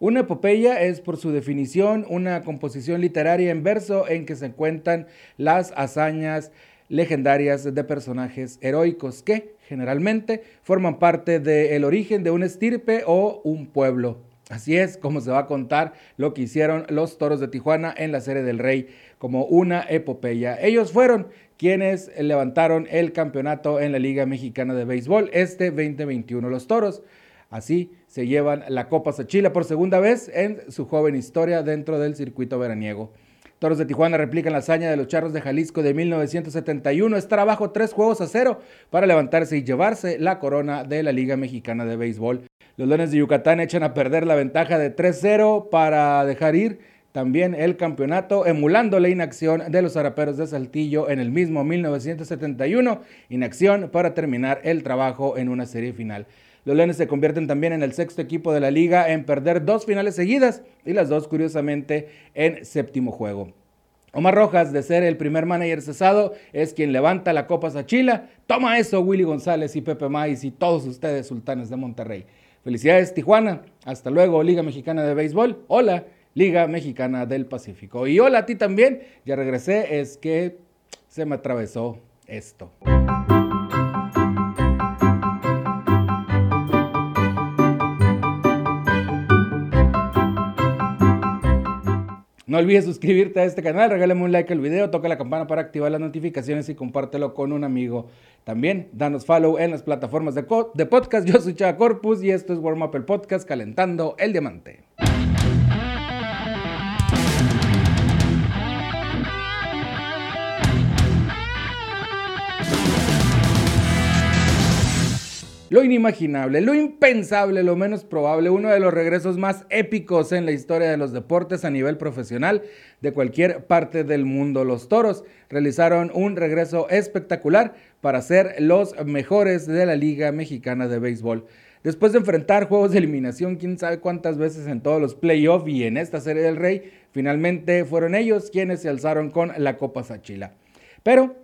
Una epopeya es, por su definición, una composición literaria en verso en que se cuentan las hazañas legendarias de personajes heroicos que, generalmente, forman parte del origen de un estirpe o un pueblo. Así es como se va a contar lo que hicieron los Toros de Tijuana en la Serie del Rey como una epopeya. Ellos fueron quienes levantaron el campeonato en la Liga Mexicana de Béisbol este 2021. Los Toros Así se llevan la Copa Sachila por segunda vez en su joven historia dentro del circuito veraniego. Toros de Tijuana replican la hazaña de los Charros de Jalisco de 1971, estar abajo tres juegos a cero para levantarse y llevarse la corona de la Liga Mexicana de Béisbol. Los Leones de Yucatán echan a perder la ventaja de 3-0 para dejar ir también el campeonato, emulando la inacción de los Araperos de Saltillo en el mismo 1971, inacción para terminar el trabajo en una serie final. Los Leones se convierten también en el sexto equipo de la liga en perder dos finales seguidas y las dos curiosamente en séptimo juego. Omar Rojas, de ser el primer manager cesado, es quien levanta la Copa Sachila. Toma eso, Willy González y Pepe Maiz y todos ustedes, sultanes de Monterrey. Felicidades, Tijuana. Hasta luego, Liga Mexicana de Béisbol. Hola, Liga Mexicana del Pacífico. Y hola a ti también. Ya regresé, es que se me atravesó esto. No olvides suscribirte a este canal, regálame un like al video, toca la campana para activar las notificaciones y compártelo con un amigo. También danos follow en las plataformas de, de podcast. Yo soy Chava Corpus y esto es Warm Up el Podcast Calentando el Diamante. Lo inimaginable, lo impensable, lo menos probable, uno de los regresos más épicos en la historia de los deportes a nivel profesional de cualquier parte del mundo. Los Toros realizaron un regreso espectacular para ser los mejores de la Liga Mexicana de Béisbol. Después de enfrentar juegos de eliminación, quién sabe cuántas veces en todos los playoffs y en esta serie del Rey, finalmente fueron ellos quienes se alzaron con la Copa Sachila. Pero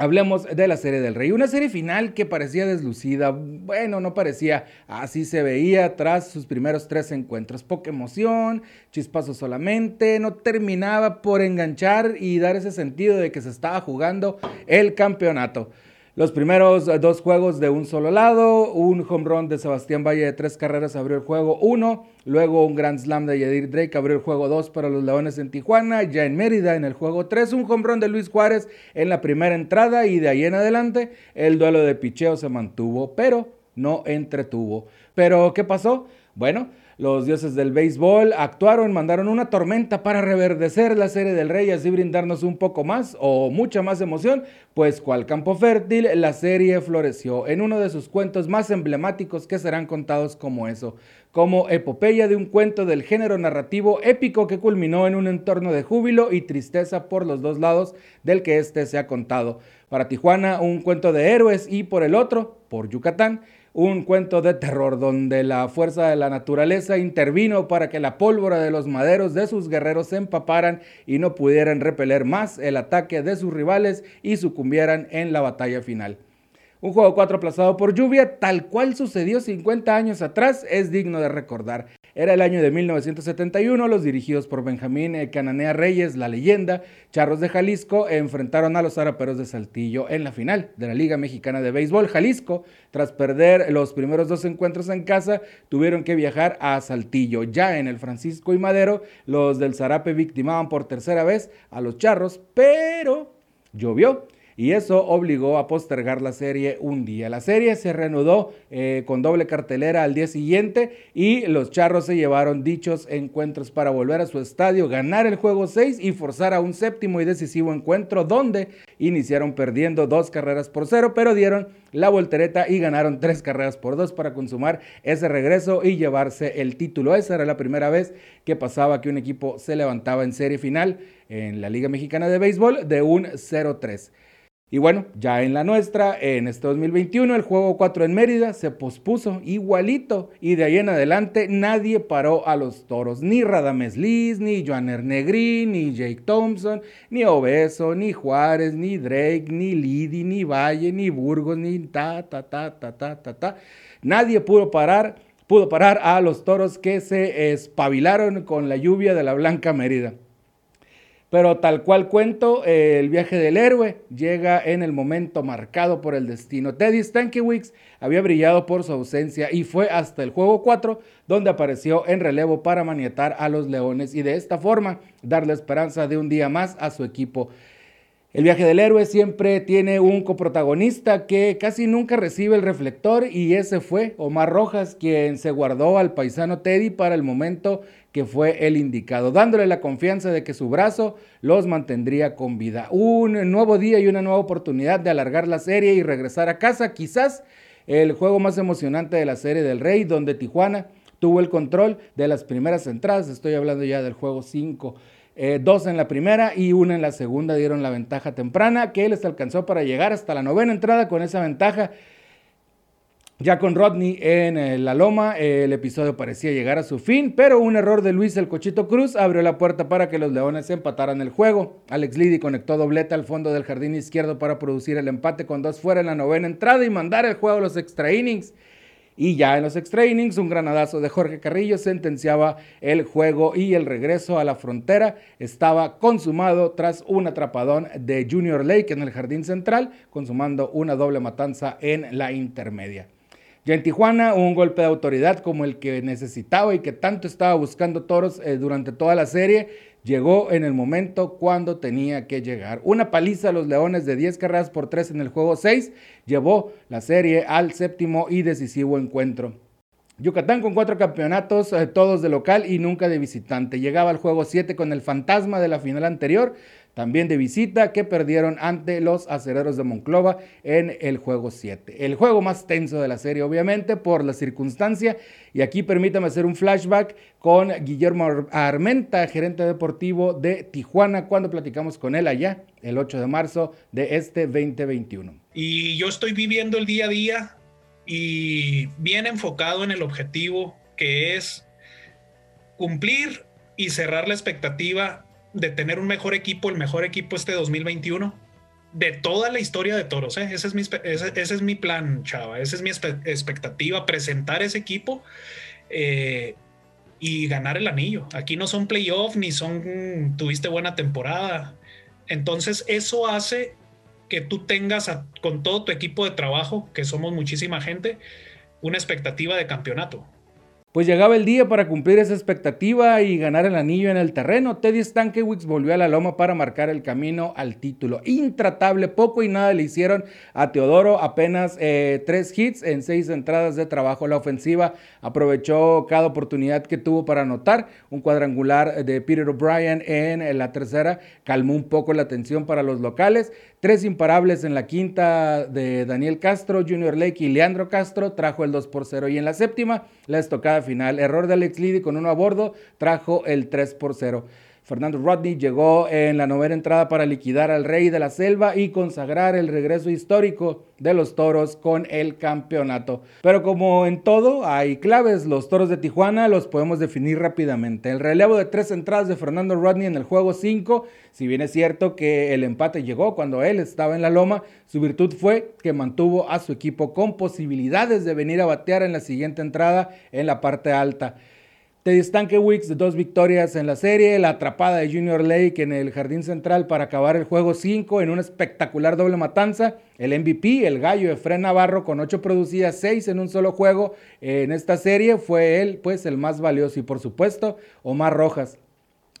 Hablemos de la serie del Rey, una serie final que parecía deslucida, bueno, no parecía, así se veía tras sus primeros tres encuentros, poca emoción, chispazos solamente, no terminaba por enganchar y dar ese sentido de que se estaba jugando el campeonato. Los primeros eh, dos juegos de un solo lado, un home run de Sebastián Valle de tres carreras abrió el juego 1, luego un Grand Slam de Yadir Drake abrió el juego 2 para los Leones en Tijuana, ya en Mérida en el juego 3, un home de Luis Juárez en la primera entrada y de ahí en adelante el duelo de picheo se mantuvo, pero no entretuvo. Pero ¿qué pasó? Bueno, los dioses del béisbol actuaron, mandaron una tormenta para reverdecer la serie del rey así brindarnos un poco más o mucha más emoción, pues cual campo fértil, la serie floreció en uno de sus cuentos más emblemáticos que serán contados como eso, como epopeya de un cuento del género narrativo épico que culminó en un entorno de júbilo y tristeza por los dos lados del que éste se ha contado. Para Tijuana, un cuento de héroes y por el otro, por Yucatán, un cuento de terror donde la fuerza de la naturaleza intervino para que la pólvora de los maderos de sus guerreros se empaparan y no pudieran repeler más el ataque de sus rivales y sucumbieran en la batalla final. Un juego 4 aplazado por lluvia, tal cual sucedió 50 años atrás, es digno de recordar. Era el año de 1971, los dirigidos por Benjamín eh, Cananea Reyes, la leyenda, Charros de Jalisco, enfrentaron a los Araperos de Saltillo en la final de la Liga Mexicana de Béisbol. Jalisco, tras perder los primeros dos encuentros en casa, tuvieron que viajar a Saltillo. Ya en el Francisco y Madero, los del Zarape victimaban por tercera vez a los Charros, pero llovió y eso obligó a postergar la serie un día. La serie se reanudó eh, con doble cartelera al día siguiente y los charros se llevaron dichos encuentros para volver a su estadio, ganar el juego 6 y forzar a un séptimo y decisivo encuentro donde iniciaron perdiendo dos carreras por cero, pero dieron la voltereta y ganaron tres carreras por dos para consumar ese regreso y llevarse el título. Esa era la primera vez que pasaba que un equipo se levantaba en serie final en la Liga Mexicana de Béisbol de un 0-3. Y bueno, ya en la nuestra, en este 2021, el juego 4 en Mérida se pospuso igualito y de ahí en adelante nadie paró a los toros, ni Radames Liz, ni Joaner Negri, ni Jake Thompson, ni Obeso, ni Juárez, ni Drake, ni Lidi, ni Valle, ni Burgos, ni ta, ta, ta, ta, ta, ta, ta. Nadie pudo parar pudo parar a los toros que se espabilaron con la lluvia de la Blanca Mérida. Pero tal cual cuento, el viaje del héroe llega en el momento marcado por el destino. Teddy Stankiewicz había brillado por su ausencia y fue hasta el juego 4 donde apareció en relevo para manietar a los Leones y de esta forma darle esperanza de un día más a su equipo. El viaje del héroe siempre tiene un coprotagonista que casi nunca recibe el reflector y ese fue Omar Rojas, quien se guardó al paisano Teddy para el momento que fue el indicado, dándole la confianza de que su brazo los mantendría con vida. Un nuevo día y una nueva oportunidad de alargar la serie y regresar a casa, quizás el juego más emocionante de la serie del Rey, donde Tijuana tuvo el control de las primeras entradas, estoy hablando ya del juego 5. Eh, dos en la primera y una en la segunda dieron la ventaja temprana que les alcanzó para llegar hasta la novena entrada con esa ventaja. Ya con Rodney en eh, la loma, el episodio parecía llegar a su fin, pero un error de Luis el Cochito Cruz abrió la puerta para que los Leones empataran el juego. Alex Liddy conectó doblete al fondo del jardín izquierdo para producir el empate con dos fuera en la novena entrada y mandar el juego a los extra innings. Y ya en los extra innings, un granadazo de Jorge Carrillo sentenciaba el juego y el regreso a la frontera estaba consumado tras un atrapadón de Junior Lake en el jardín central, consumando una doble matanza en la intermedia. Ya en Tijuana, un golpe de autoridad como el que necesitaba y que tanto estaba buscando Toros eh, durante toda la serie, llegó en el momento cuando tenía que llegar. Una paliza a los Leones de 10 carreras por 3 en el juego 6 llevó la serie al séptimo y decisivo encuentro. Yucatán con cuatro campeonatos, eh, todos de local y nunca de visitante. Llegaba al juego 7 con el fantasma de la final anterior, también de visita, que perdieron ante los acereros de Monclova en el juego 7. El juego más tenso de la serie, obviamente, por la circunstancia. Y aquí permítame hacer un flashback con Guillermo Armenta, gerente deportivo de Tijuana, cuando platicamos con él allá el 8 de marzo de este 2021. Y yo estoy viviendo el día a día y bien enfocado en el objetivo que es cumplir y cerrar la expectativa de tener un mejor equipo, el mejor equipo este 2021 de toda la historia de Toros. ¿eh? Ese, es mi, ese, es mi plan, chava. Esa es mi expectativa, presentar ese equipo eh, y ganar el anillo. Aquí no son playoffs ni son tuviste buena temporada. Entonces eso hace que tú tengas con todo tu equipo de trabajo, que somos muchísima gente, una expectativa de campeonato. Pues llegaba el día para cumplir esa expectativa y ganar el anillo en el terreno. Teddy Stankiewicz volvió a la loma para marcar el camino al título. Intratable, poco y nada le hicieron a Teodoro. Apenas eh, tres hits en seis entradas de trabajo. La ofensiva aprovechó cada oportunidad que tuvo para anotar. Un cuadrangular de Peter O'Brien en la tercera calmó un poco la tensión para los locales. Tres imparables en la quinta de Daniel Castro, Junior Lake y Leandro Castro trajo el 2 por 0. Y en la séptima, la estocada final. Error de Alex Liddy con uno a bordo, trajo el 3 por 0. Fernando Rodney llegó en la novena entrada para liquidar al rey de la selva y consagrar el regreso histórico de los toros con el campeonato. Pero como en todo, hay claves. Los toros de Tijuana los podemos definir rápidamente. El relevo de tres entradas de Fernando Rodney en el juego 5, si bien es cierto que el empate llegó cuando él estaba en la loma, su virtud fue que mantuvo a su equipo con posibilidades de venir a batear en la siguiente entrada en la parte alta. Teddy Stankiewicz, dos victorias en la serie, la atrapada de Junior Lake en el jardín central para acabar el juego 5 en una espectacular doble matanza. El MVP, el gallo de Fred Navarro, con ocho producidas, seis en un solo juego en esta serie, fue él pues el más valioso. Y por supuesto, Omar Rojas,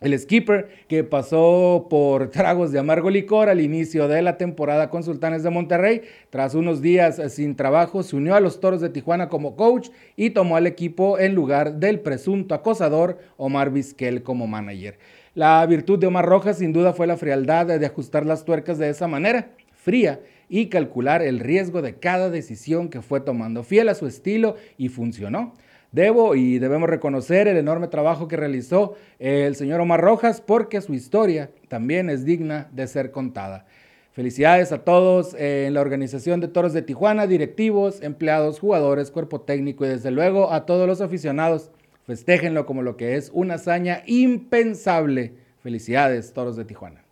el skipper que pasó por tragos de amargo licor al inicio de la temporada con Sultanes de Monterrey, tras unos días sin trabajo, se unió a los Toros de Tijuana como coach y tomó al equipo en lugar del presunto acosador Omar Vizquel como manager. La virtud de Omar Rojas sin duda fue la frialdad de ajustar las tuercas de esa manera, fría, y calcular el riesgo de cada decisión que fue tomando, fiel a su estilo y funcionó. Debo y debemos reconocer el enorme trabajo que realizó el señor Omar Rojas porque su historia también es digna de ser contada. Felicidades a todos en la organización de Toros de Tijuana, directivos, empleados, jugadores, cuerpo técnico y desde luego a todos los aficionados. Festéjenlo como lo que es una hazaña impensable. Felicidades, Toros de Tijuana.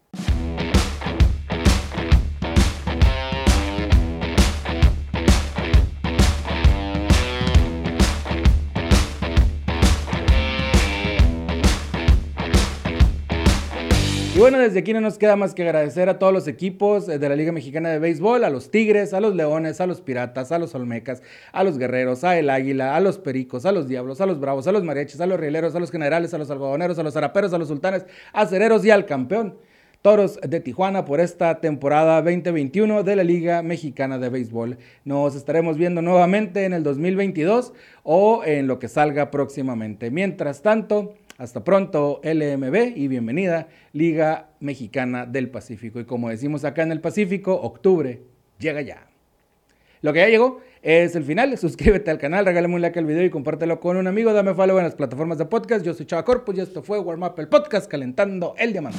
Y bueno, desde aquí no nos queda más que agradecer a todos los equipos eh, de la Liga Mexicana de Béisbol, a los Tigres, a los Leones, a los Piratas, a los Olmecas, a los Guerreros, a el Águila, a los Pericos, a los Diablos, a los Bravos, a los Mariachis, a los Rieleros, a los Generales, a los Algodoneros, a los Araperos, a los Sultanes, a Cereros y al campeón. Toros de Tijuana por esta temporada 2021 de la Liga Mexicana de Béisbol. Nos estaremos viendo nuevamente en el 2022 o en lo que salga próximamente. Mientras tanto, hasta pronto LMB y bienvenida Liga Mexicana del Pacífico. Y como decimos acá en el Pacífico, octubre llega ya. Lo que ya llegó es el final. Suscríbete al canal, regálame un like al video y compártelo con un amigo. Dame follow en las plataformas de podcast. Yo soy Chava Corpus y esto fue Warm Up, el podcast calentando el diamante.